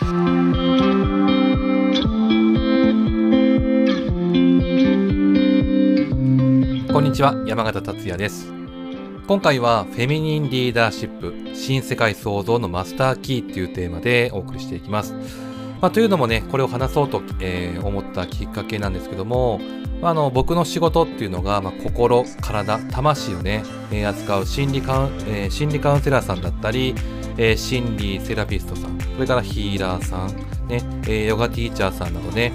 こんにちは、山形達也です。今回はフェミニンリーダーシップ、新世界創造のマスターキーっていうテーマでお送りしていきます。まあ、というのもね、これを話そうと、えー、思ったきっかけなんですけども、まあ、あの僕の仕事っていうのが、まあ、心、体、魂をね、え、扱う心理カウン、えー、心理カウンセラーさんだったり、え、心理セラピストさん、それからヒーラーさん、ね、えヨガティーチャーさんなどね、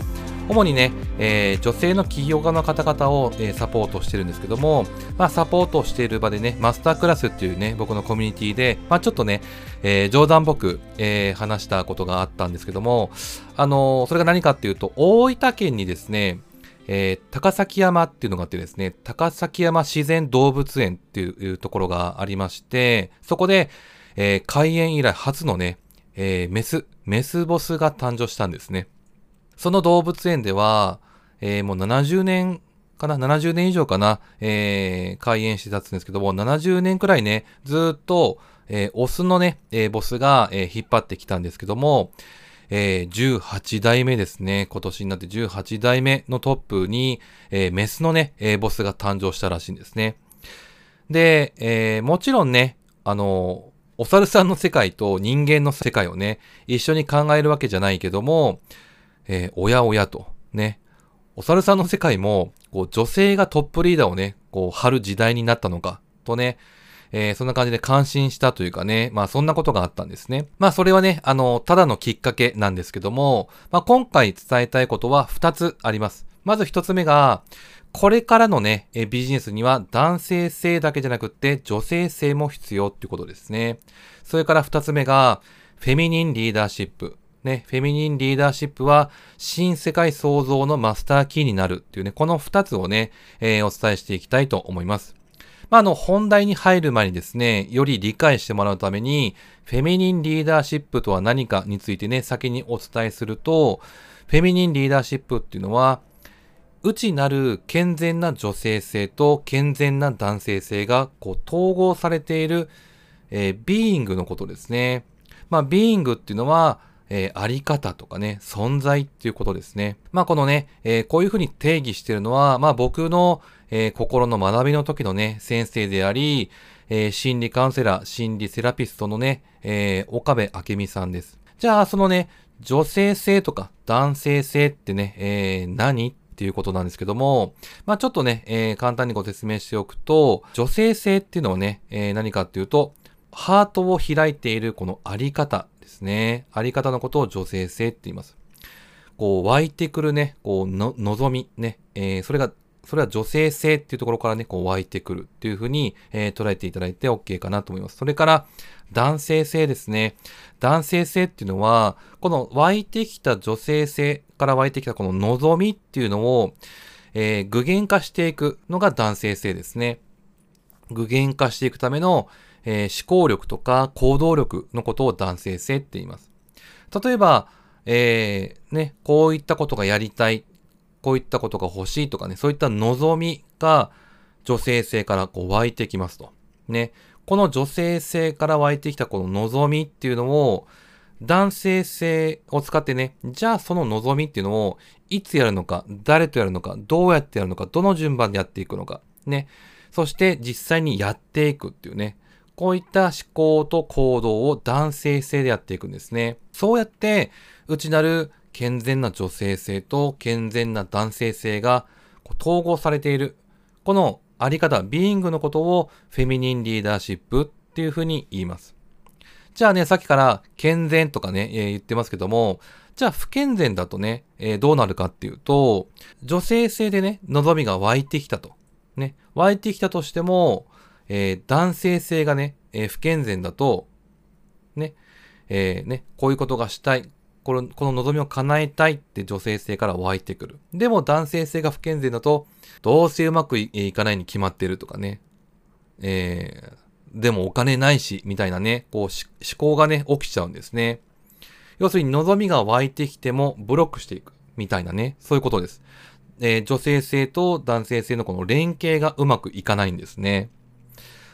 主にね、えー、女性の起業家の方々を、えー、サポートしてるんですけども、まあ、サポートしている場でね、マスタークラスっていうね、僕のコミュニティで、まあ、ちょっとね、えー、冗談僕、え話したことがあったんですけども、あのそれが何かっていうと、大分県にですね、え高崎山っていうのがあってですね、高崎山自然動物園っていうところがありまして、そこで、え開園以来初のね、えメス、メスボスが誕生したんですね。その動物園では、えー、もう70年かな ?70 年以上かな？えー、開園してたんですけども、70年くらいね、ずっと、えー、オスのね、えー、ボスが、えー、引っ張ってきたんですけども、えー、18代目ですね。今年になって18代目のトップに、えー、メスのね、えー、ボスが誕生したらしいんですね。で、えー、もちろんね、あの、お猿さんの世界と人間の世界をね、一緒に考えるわけじゃないけども、えー、おやおやと、ね。お猿さんの世界も、こう、女性がトップリーダーをね、こう、張る時代になったのか、とね、えー、そんな感じで感心したというかね、まあそんなことがあったんですね。まあそれはね、あの、ただのきっかけなんですけども、まあ今回伝えたいことは2つあります。まず1つ目が、これからのね、ビジネスには男性性だけじゃなくって女性性も必要っていうことですね。それから2つ目が、フェミニンリーダーシップ。ね、フェミニンリーダーシップは新世界創造のマスターキーになるっていうね、この二つをね、えー、お伝えしていきたいと思います。まあ、あの、本題に入る前にですね、より理解してもらうために、フェミニンリーダーシップとは何かについてね、先にお伝えすると、フェミニンリーダーシップっていうのは、内なる健全な女性性と健全な男性性がこう統合されている、えー、ビーイングのことですね。まあ、ビーイングっていうのは、えー、あり方とかね、存在っていうことですね。まあこのね、えー、こういうふうに定義してるのは、まあ僕の、えー、心の学びの時のね、先生であり、えー、心理カウンセラー、心理セラピストのね、えー、岡部明美さんです。じゃあ、そのね、女性性とか男性性ってね、えー、何ていうことなんですけども、まあちょっとね、えー、簡単にご説明しておくと、女性性っていうのはね、えー、何かっていうと、ハートを開いているこのあり方ですね。あり方のことを女性性って言います。こう、湧いてくるね、こう、の、望み、ね、えー、それが、それは女性性っていうところからね、こう湧いてくるっていうふうに、えー、捉えていただいて OK かなと思います。それから、男性性ですね。男性性っていうのは、この湧いてきた女性性から湧いてきたこの望みっていうのを、えー、具現化していくのが男性性ですね。具現化していくための、えー、思考力とか行動力のことを男性性って言います。例えば、えー、ね、こういったことがやりたい、こういったことが欲しいとかね、そういった望みが女性性からこう湧いてきますと。ね、この女性性から湧いてきたこの望みっていうのを男性性を使ってね、じゃあその望みっていうのをいつやるのか、誰とやるのか、どうやってやるのか、どの順番でやっていくのか、ね。そして実際にやっていくっていうね。こういった思考と行動を男性性でやっていくんですね。そうやって、内なる健全な女性性と健全な男性性が統合されている。このあり方、ビーイングのことをフェミニンリーダーシップっていうふうに言います。じゃあね、さっきから健全とかね、えー、言ってますけども、じゃあ不健全だとね、えー、どうなるかっていうと、女性性でね、望みが湧いてきたと。ね、湧いてきたとしても、えー、男性性がね、え、不健全だと、ね、え、ね、こういうことがしたい、この、この望みを叶えたいって女性性から湧いてくる。でも男性性が不健全だと、どうせうまくいかないに決まってるとかね、えー、でもお金ないし、みたいなね、こう思考がね、起きちゃうんですね。要するに望みが湧いてきてもブロックしていく。みたいなね、そういうことです。えー、女性性と男性性のこの連携がうまくいかないんですね。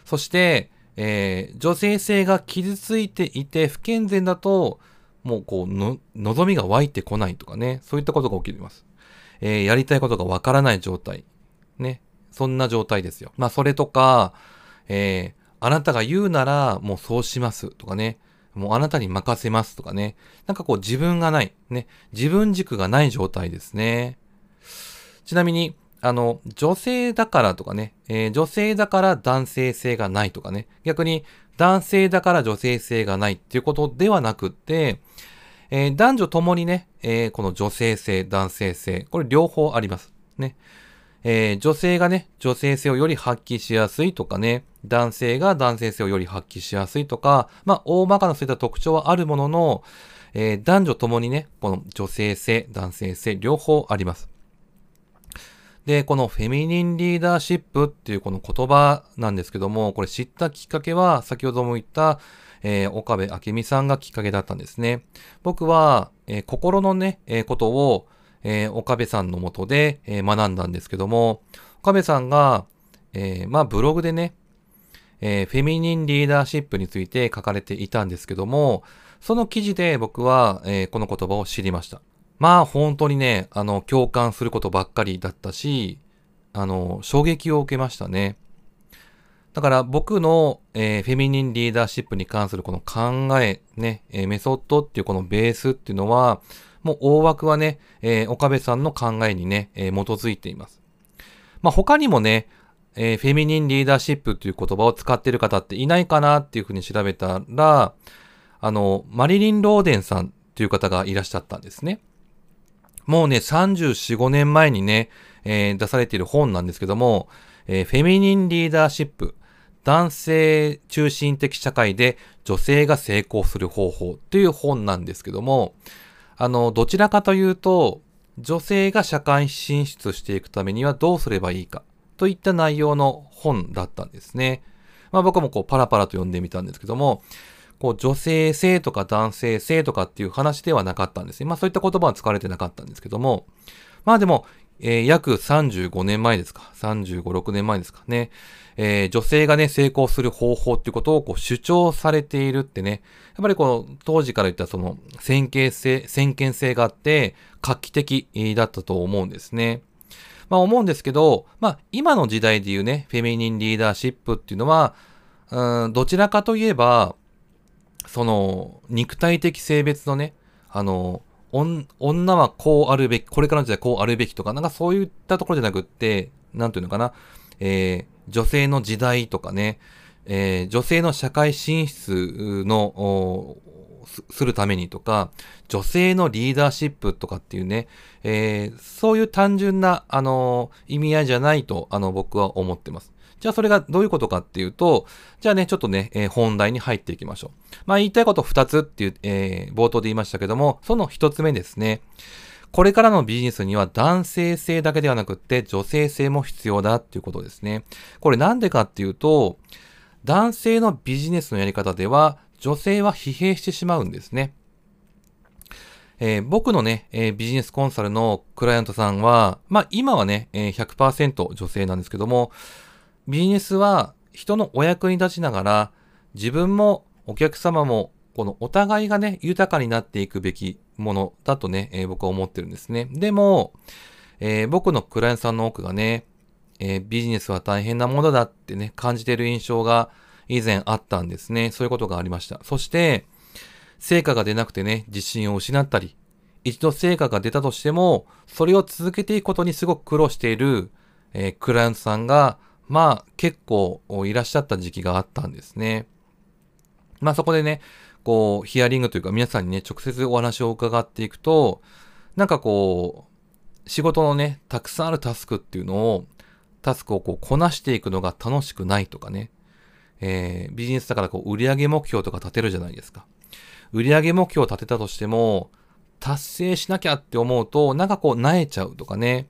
そして、えー、女性性が傷ついていて不健全だと、もうこうの、望みが湧いてこないとかね、そういったことが起きています。えー、やりたいことがわからない状態。ね。そんな状態ですよ。まあ、それとか、えー、あなたが言うなら、もうそうしますとかね。もうあなたに任せますとかね。なんかこう自分がない。ね。自分軸がない状態ですね。ちなみに、あの、女性だからとかね、えー、女性だから男性性がないとかね。逆に、男性だから女性性がないっていうことではなくって、えー、男女ともにね、えー、この女性性、男性性、これ両方あります。ね。え、女性がね、女性性をより発揮しやすいとかね、男性が男性性をより発揮しやすいとか、まあ、大まかなそういった特徴はあるものの、え、男女ともにね、この女性性、男性性、両方あります。で、このフェミニンリーダーシップっていうこの言葉なんですけども、これ知ったきっかけは、先ほども言った、えー、岡部明美さんがきっかけだったんですね。僕は、えー、心のね、えー、ことを、え、岡部さんのもとで、え、学んだんですけども、岡部さんが、え、まあブログでね、え、フェミニンリーダーシップについて書かれていたんですけども、その記事で僕は、えー、この言葉を知りました。まあ本当にね、あの、共感することばっかりだったし、あの、衝撃を受けましたね。だから僕の、えー、フェミニンリーダーシップに関するこの考え、ね、えー、メソッドっていうこのベースっていうのは、もう大枠はね、えー、岡部さんの考えにね、えー、基づいています。まあ他にもね、えー、フェミニンリーダーシップっていう言葉を使ってる方っていないかなっていうふうに調べたら、あの、マリリン・ローデンさんっていう方がいらっしゃったんですね。もうね、34、5年前にね、えー、出されている本なんですけども、えー、フェミニンリーダーシップ、男性中心的社会で女性が成功する方法という本なんですけども、あの、どちらかというと、女性が社会進出していくためにはどうすればいいかといった内容の本だったんですね。まあ僕もこうパラパラと読んでみたんですけども、こう女性性とか男性性とかっていう話ではなかったんですね。まあそういった言葉は使われてなかったんですけども、まあでも、えー、約35年前ですか。35、6年前ですかね。えー、女性がね、成功する方法っていうことをこう主張されているってね。やっぱりこう、当時から言ったその、先見性、先見性があって、画期的だったと思うんですね。まあ思うんですけど、まあ今の時代で言うね、フェミニンリーダーシップっていうのは、うん、どちらかといえば、その、肉体的性別のね、あの、女はこうあるべき、これからの時代こうあるべきとか、なんかそういったところじゃなくって、なんていうのかな、えー、女性の時代とかね、えー、女性の社会進出の、するためにとか、女性のリーダーシップとかっていうね、えー、そういう単純な、あのー、意味合いじゃないと、あの、僕は思ってます。じゃあそれがどういうことかっていうと、じゃあね、ちょっとね、えー、本題に入っていきましょう。まあ言いたいこと二つっていう、えー、冒頭で言いましたけども、その一つ目ですね。これからのビジネスには男性性だけではなくって女性性も必要だっていうことですね。これなんでかっていうと、男性のビジネスのやり方では女性は疲弊してしまうんですね。えー、僕のね、えー、ビジネスコンサルのクライアントさんは、まあ今はね、えー、100%女性なんですけども、ビジネスは人のお役に立ちながら、自分もお客様も、このお互いがね、豊かになっていくべきものだとね、えー、僕は思ってるんですね。でも、えー、僕のクライアントさんの多くがね、えー、ビジネスは大変なものだってね、感じてる印象が以前あったんですね。そういうことがありました。そして、成果が出なくてね、自信を失ったり、一度成果が出たとしても、それを続けていくことにすごく苦労している、えー、クライアントさんが、まあ結構いらっしゃった時期があったんですね。まあそこでね、こう、ヒアリングというか皆さんにね、直接お話を伺っていくと、なんかこう、仕事のね、たくさんあるタスクっていうのを、タスクをこう、こなしていくのが楽しくないとかね、えー、ビジネスだからこう、売上目標とか立てるじゃないですか。売上目標を立てたとしても、達成しなきゃって思うと、なんかこう、萎えちゃうとかね、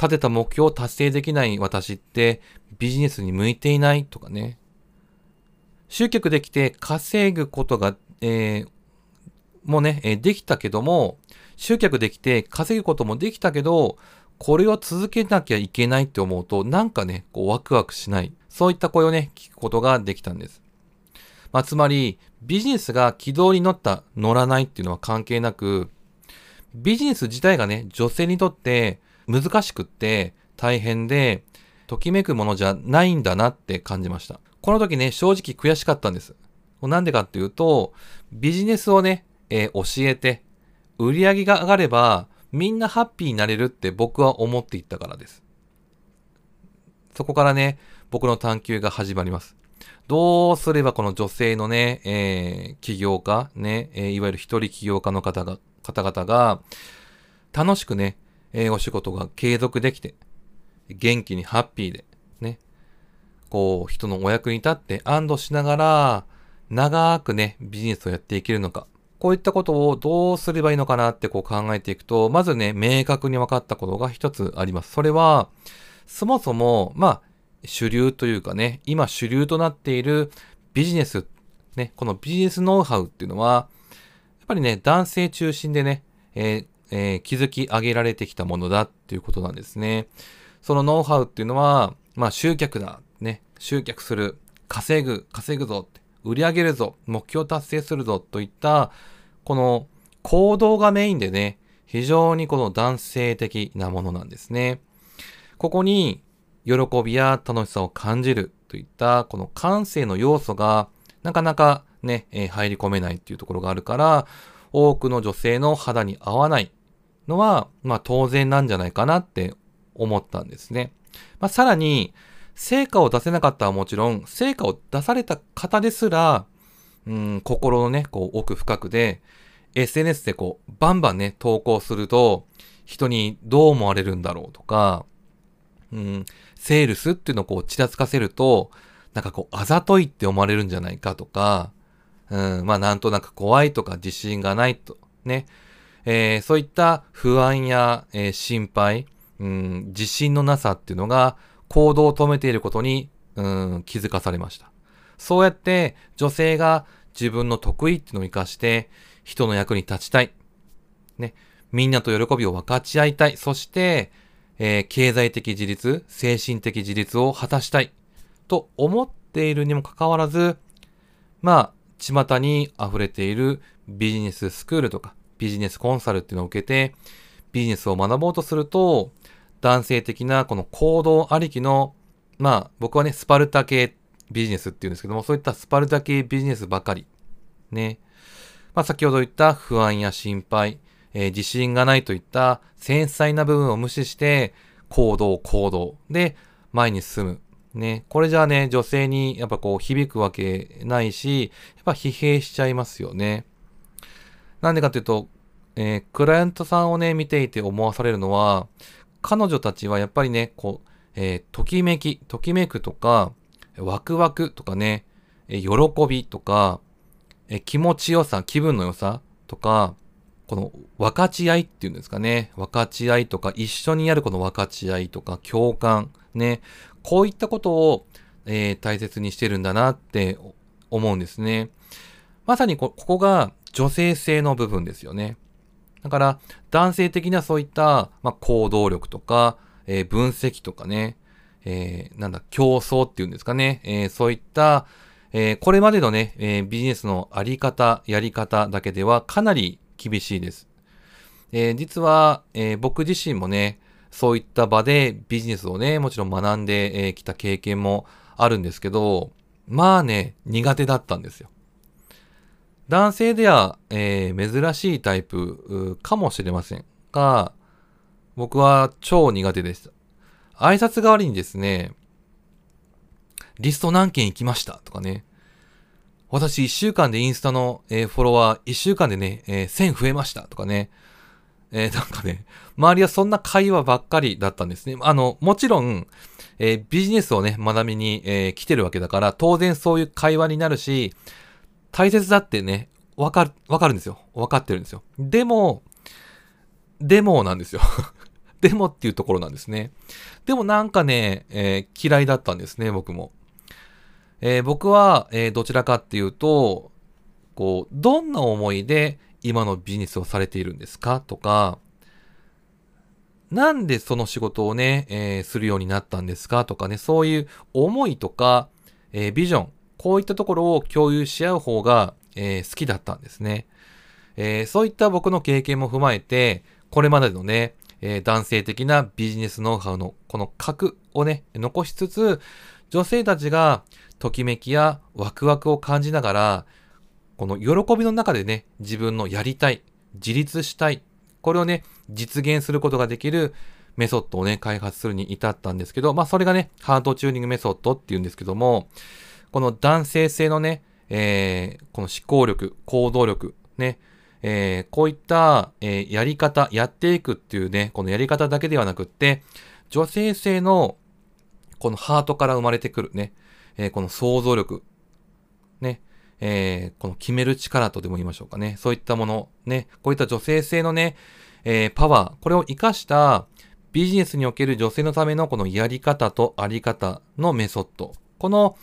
立てた目標を達成できない私ってビジネスに向いていないとかね。集客できて稼ぐことが、えー、もうね、えー、できたけども、集客できて稼ぐこともできたけど、これを続けなきゃいけないって思うと、なんかね、こうワクワクしない。そういった声をね、聞くことができたんです。まあ、つまり、ビジネスが軌道に乗った、乗らないっていうのは関係なく、ビジネス自体がね、女性にとって難しくって大変で、ときめくものじゃないんだなって感じました。この時ね、正直悔しかったんです。なんでかっていうと、ビジネスをね、えー、教えて、売り上げが上がれば、みんなハッピーになれるって僕は思っていったからです。そこからね、僕の探求が始まります。どうすればこの女性のね、えー、起業家、ね、えー、いわゆる一人起業家の方が、方々が、楽しくね、えー、お仕事が継続できて、元気にハッピーで、ね、こう、人のお役に立って安堵しながら、長くね、ビジネスをやっていけるのか。こういったことをどうすればいいのかなってこう考えていくと、まずね、明確に分かったことが一つあります。それは、そもそも、まあ、主流というかね、今主流となっているビジネス、ね、このビジネスノウハウっていうのは、やっぱりね、男性中心でね、えーえー、築き上げられてきたものだっていうことなんですね。そのノウハウっていうのは、まあ集客だ、ね、集客する、稼ぐ、稼ぐぞ、売り上げるぞ、目標達成するぞといった、この行動がメインでね、非常にこの男性的なものなんですね。ここに喜びや楽しさを感じるといったこの感性の要素がなかなかね、えー、入り込めないっていうところがあるから、多くの女性の肌に合わないのは、まあ当然なんじゃないかなって思ったんですね。まあさらに、成果を出せなかったはもちろん、成果を出された方ですら、うん、心のね、こう奥深くで、SNS でこう、バンバンね、投稿すると、人にどう思われるんだろうとか、うん、セールスっていうのをこう、ちらつかせると、なんかこう、あざといって思われるんじゃないかとか、うん、まあなんとなく怖いとか自信がないと、ね。えー、そういった不安や、えー、心配、うん、自信のなさっていうのが行動を止めていることに、うん、気づかされました。そうやって女性が自分の得意っていうのを活かして人の役に立ちたい。ね。みんなと喜びを分かち合いたい。そして、えー、経済的自立、精神的自立を果たしたい。と思っているにもかかわらず、まあ、巷に溢れているビジネススクールとかビジネスコンサルっていうのを受けてビジネスを学ぼうとすると男性的なこの行動ありきのまあ僕はねスパルタ系ビジネスっていうんですけどもそういったスパルタ系ビジネスばかりね。まあ先ほど言った不安や心配、えー、自信がないといった繊細な部分を無視して行動行動。で前に進む。ね、これじゃあね、女性にやっぱこう響くわけないし、やっぱ疲弊しちゃいますよね。なんでかっていうと、えー、クライアントさんをね、見ていて思わされるのは、彼女たちはやっぱりね、こう、えー、ときめき、ときめくとか、ワクワクとかね、えー、喜びとか、えー、気持ちよさ、気分の良さとか、この分かち合いっていうんですかね。分かち合いとか、一緒にやるこの分かち合いとか、共感、ね。こういったことを、えー、大切にしてるんだなって思うんですね。まさにここが女性性の部分ですよね。だから男性的なそういった、まあ、行動力とか、えー、分析とかね、えー、なんだ、競争っていうんですかね、えー、そういった、えこれまでのね、えビジネスのあり方、やり方だけではかなり厳しいです。え実は、え僕自身もね、そういった場でビジネスをね、もちろん学んできた経験もあるんですけど、まあね、苦手だったんですよ。男性では、えー、珍しいタイプかもしれませんが、僕は超苦手でした。挨拶代わりにですね、リスト何件行きました？とかね。私1週間でインスタの、えー、フォロワー1週間でね、えー、1000増えました？とかね。えー、なんかね、周りはそんな会話ばっかりだったんですね。あの、もちろん、えー、ビジネスをね、学びに、えー、来てるわけだから、当然そういう会話になるし、大切だってね、わかる、わかるんですよ。わかってるんですよ。でも、でもなんですよ。でもっていうところなんですね。でもなんかね、えー、嫌いだったんですね、僕も。えー、僕は、えー、どちらかっていうと、こう、どんな思いで今のビジネスをされているんですか？とか、なんでその仕事をね、え、するようになったんですか？とかね、そういう思いとか、え、ビジョン、こういったところを共有し合う方が、えー、好きだったんですね。えー、そういった僕の経験も踏まえて、これまでのね、えー、男性的なビジネスノウハウのこの核をね、残しつつ、女性たちがときめきやワクワクを感じながら、この喜びの中でね、自分のやりたい、自立したい、これをね、実現することができるメソッドをね、開発するに至ったんですけど、まあそれがね、ハートチューニングメソッドっていうんですけども、この男性性のね、えー、この思考力、行動力、ね、えー、こういった、えー、やり方、やっていくっていうね、このやり方だけではなくって、女性性のこのハートから生まれてくるね、えー、この想像力、ね、えー、この決める力とでも言いましょうかね。そういったもの、ね、こういった女性性のね、えー、パワー、これを活かしたビジネスにおける女性のためのこのやり方とあり方のメソッド。この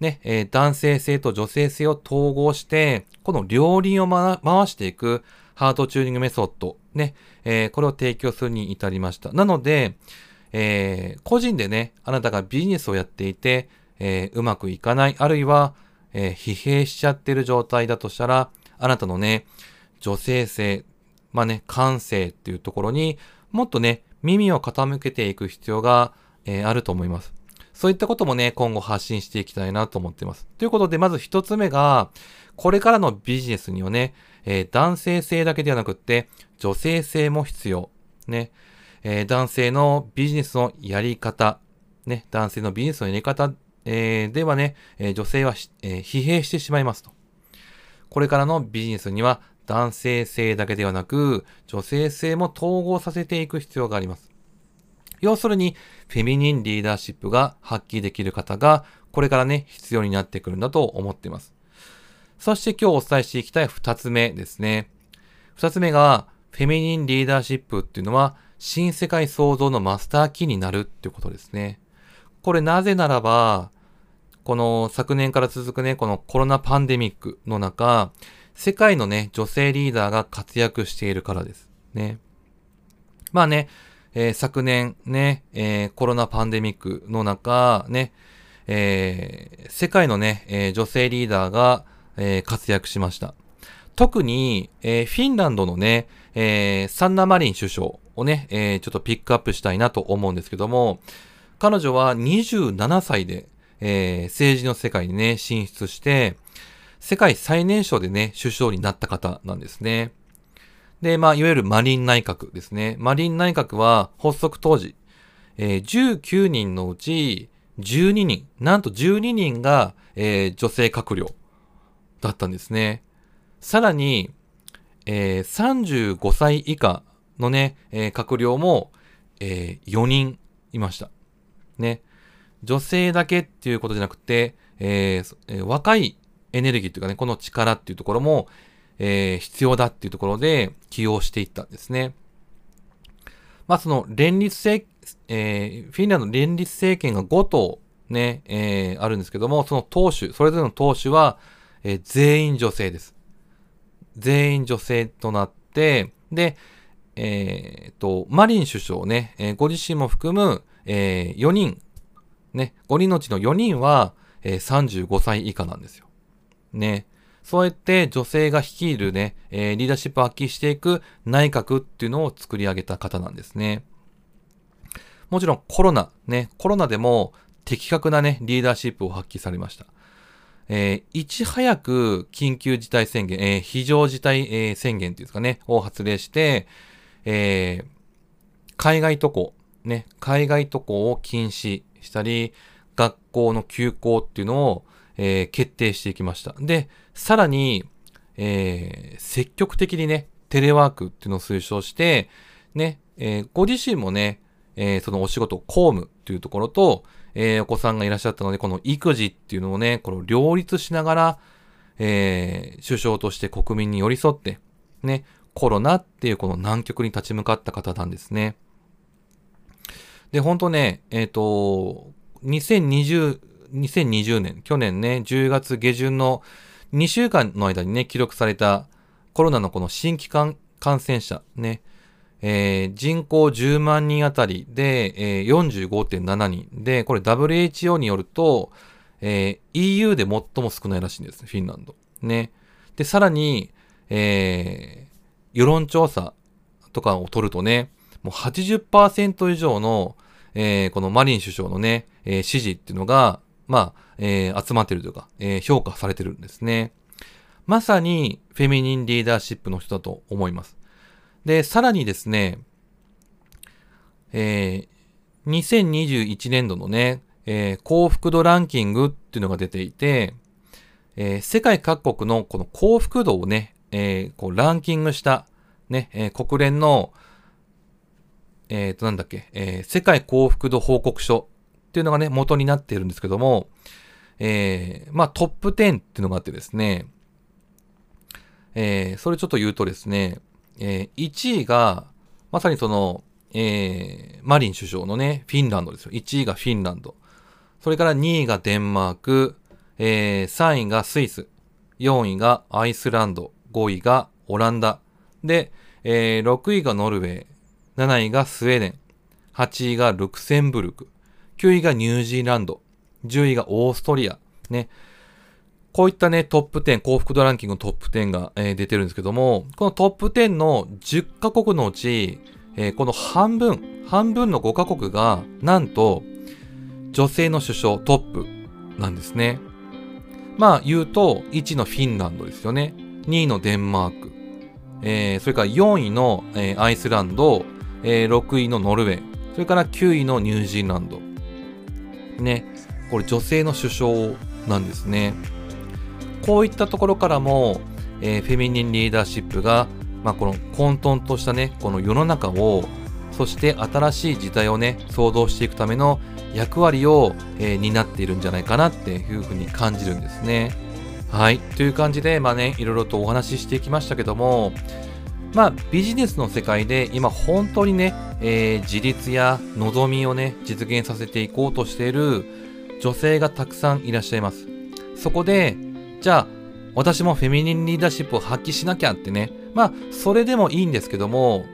ね、えー、男性性と女性性を統合して、この両輪を、ま、回していくハートチューニングメソッド、ね、えー、これを提供するに至りました。なので、えー、個人でね、あなたがビジネスをやっていて、えうまくいかない、あるいは、え疲弊しちゃってる状態だとしたら、あなたのね、女性性、まあね、感性っていうところにもっとね、耳を傾けていく必要が、え、あると思います。そういったこともね、今後発信していきたいなと思っています。ということで、まず一つ目が、これからのビジネスにはね、えー、男性性だけではなくって、女性性も必要。ね。えー、男性のビジネスのやり方。ね。男性のビジネスのやり方、えー、ではね、え女性は、え疲弊してしまいますと。これからのビジネスには男性性だけではなく、女性性も統合させていく必要があります。要するに、フェミニンリーダーシップが発揮できる方が、これからね、必要になってくるんだと思っています。そして今日お伝えしていきたい二つ目ですね。二つ目が、フェミニンリーダーシップっていうのは、新世界創造のマスターキーになるっていうことですね。これなぜならば、この昨年から続くね、このコロナパンデミックの中、世界のね、女性リーダーが活躍しているからです。ね。まあね、えー、昨年ね、えー、コロナパンデミックの中、ね、えー、世界のね、え女性リーダーが、え活躍しました。特に、えフィンランドのね、えサンナ・マリン首相をね、えちょっとピックアップしたいなと思うんですけども、彼女は27歳で、え政治の世界にね、進出して、世界最年少でね、首相になった方なんですね。で、まあ、いわゆるマリン内閣ですね。マリン内閣は発足当時、えー、19人のうち12人、なんと12人が、えー、女性閣僚だったんですね。さらに、えー、35歳以下のね、えー、閣僚も、えー、4人いました。ね。女性だけっていうことじゃなくて、えー、若いエネルギーというかね、この力っていうところも、えー、必要だっていうところで起用していったんですね。まあその連立政、えー、フィンランド連立政権が5党ね、えー、あるんですけども、その党首、それぞれの党首は、えー、全員女性です。全員女性となって、で、えー、と、マリン首相ね、えー、ご自身も含む、えー、4人、ね、5人のうちの4人は、えー、35歳以下なんですよ。ね。そうやって女性が率いるね、えー、リーダーシップを発揮していく内閣っていうのを作り上げた方なんですね。もちろんコロナ、ね、コロナでも的確なね、リーダーシップを発揮されました。えー、いち早く緊急事態宣言、えー、非常事態、えー、宣言っていうんですかね、を発令して、えー、海外渡航、ね、海外渡航を禁止したり、学校の休校っていうのを、えー、決定していきました。で、さらに、えー、積極的にね、テレワークっていうのを推奨して、ね、えー、ご自身もね、えー、そのお仕事、公務っていうところと、えー、お子さんがいらっしゃったので、この育児っていうのをね、この両立しながら、えー、首相として国民に寄り添って、ね、コロナっていうこの難局に立ち向かった方なんですね。で、本当ね、えっ、ー、と、2020、2020年、去年ね、10月下旬の2週間の間にね、記録されたコロナのこの新規感染者ね、えー、人口10万人あたりで、えー、45.7人で、これ WHO によると、えー、EU で最も少ないらしいんです、フィンランド。ね。で、さらに、えー、世論調査とかを取るとね、もう80%以上の、えー、このマリン首相のね、えー、支持っていうのが、まあ、えー、集まってるというか、えー、評価されてるんですね。まさにフェミニンリーダーシップの人だと思います。で、さらにですね、えー、2021年度のね、えー、幸福度ランキングっていうのが出ていて、えー、世界各国のこの幸福度をね、えー、こうランキングした、ね、えー、国連の、えっ、と、なんだっけ、えー、世界幸福度報告書っていうのがね、元になっているんですけども、えー、まあトップ10っていうのがあってですね、えー、それちょっと言うとですね、えー、1位が、まさにその、えー、マリン首相のね、フィンランドですよ。1位がフィンランド。それから2位がデンマーク、えー、3位がスイス、4位がアイスランド、5位がオランダ、で、えー、6位がノルウェー、7位がスウェーデン、8位がルクセンブルク、9位がニュージーランド、10位がオーストリア、ね。こういったね、トップ10、幸福度ランキングのトップ10が、えー、出てるんですけども、このトップ10の10カ国のうち、えー、この半分、半分の5カ国が、なんと、女性の首相トップなんですね。まあ言うと、1のフィンランドですよね。2位のデンマーク。えー、それから4位の、えー、アイスランド、えー、6位のノルウェー。それから9位のニュージーランド。ね。これ女性の首相なんですね。こういったところからも、えー、フェミニンリーダーシップが、まあ、この混沌としたね、この世の中を、そして新しい時代をね、創造していくための役割を、えー、担っているんじゃないかなっていうふうに感じるんですね。はい。という感じで、まあね、いろいろとお話ししていきましたけども、まあ、ビジネスの世界で今本当にね、えー、自立や望みをね、実現させていこうとしている女性がたくさんいらっしゃいます。そこで、じゃあ、私もフェミニンリーダーシップを発揮しなきゃってね、まあ、それでもいいんですけども、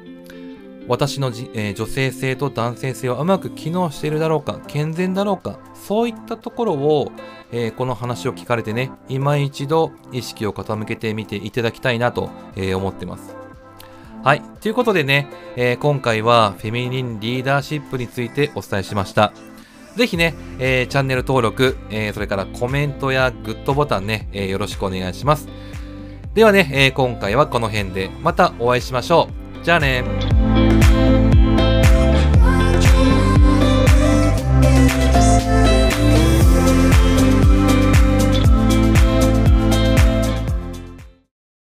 私のじ、えー、女性性と男性性はうまく機能しているだろうか、健全だろうか、そういったところを、えー、この話を聞かれてね、今一度意識を傾けてみていただきたいなと、えー、思ってます。はい。ということでね、えー、今回はフェミニンリーダーシップについてお伝えしました。ぜひね、えー、チャンネル登録、えー、それからコメントやグッドボタンね、え、よろしくお願いします。ではね、え今回はこの辺でまたお会いしましょう。じゃあね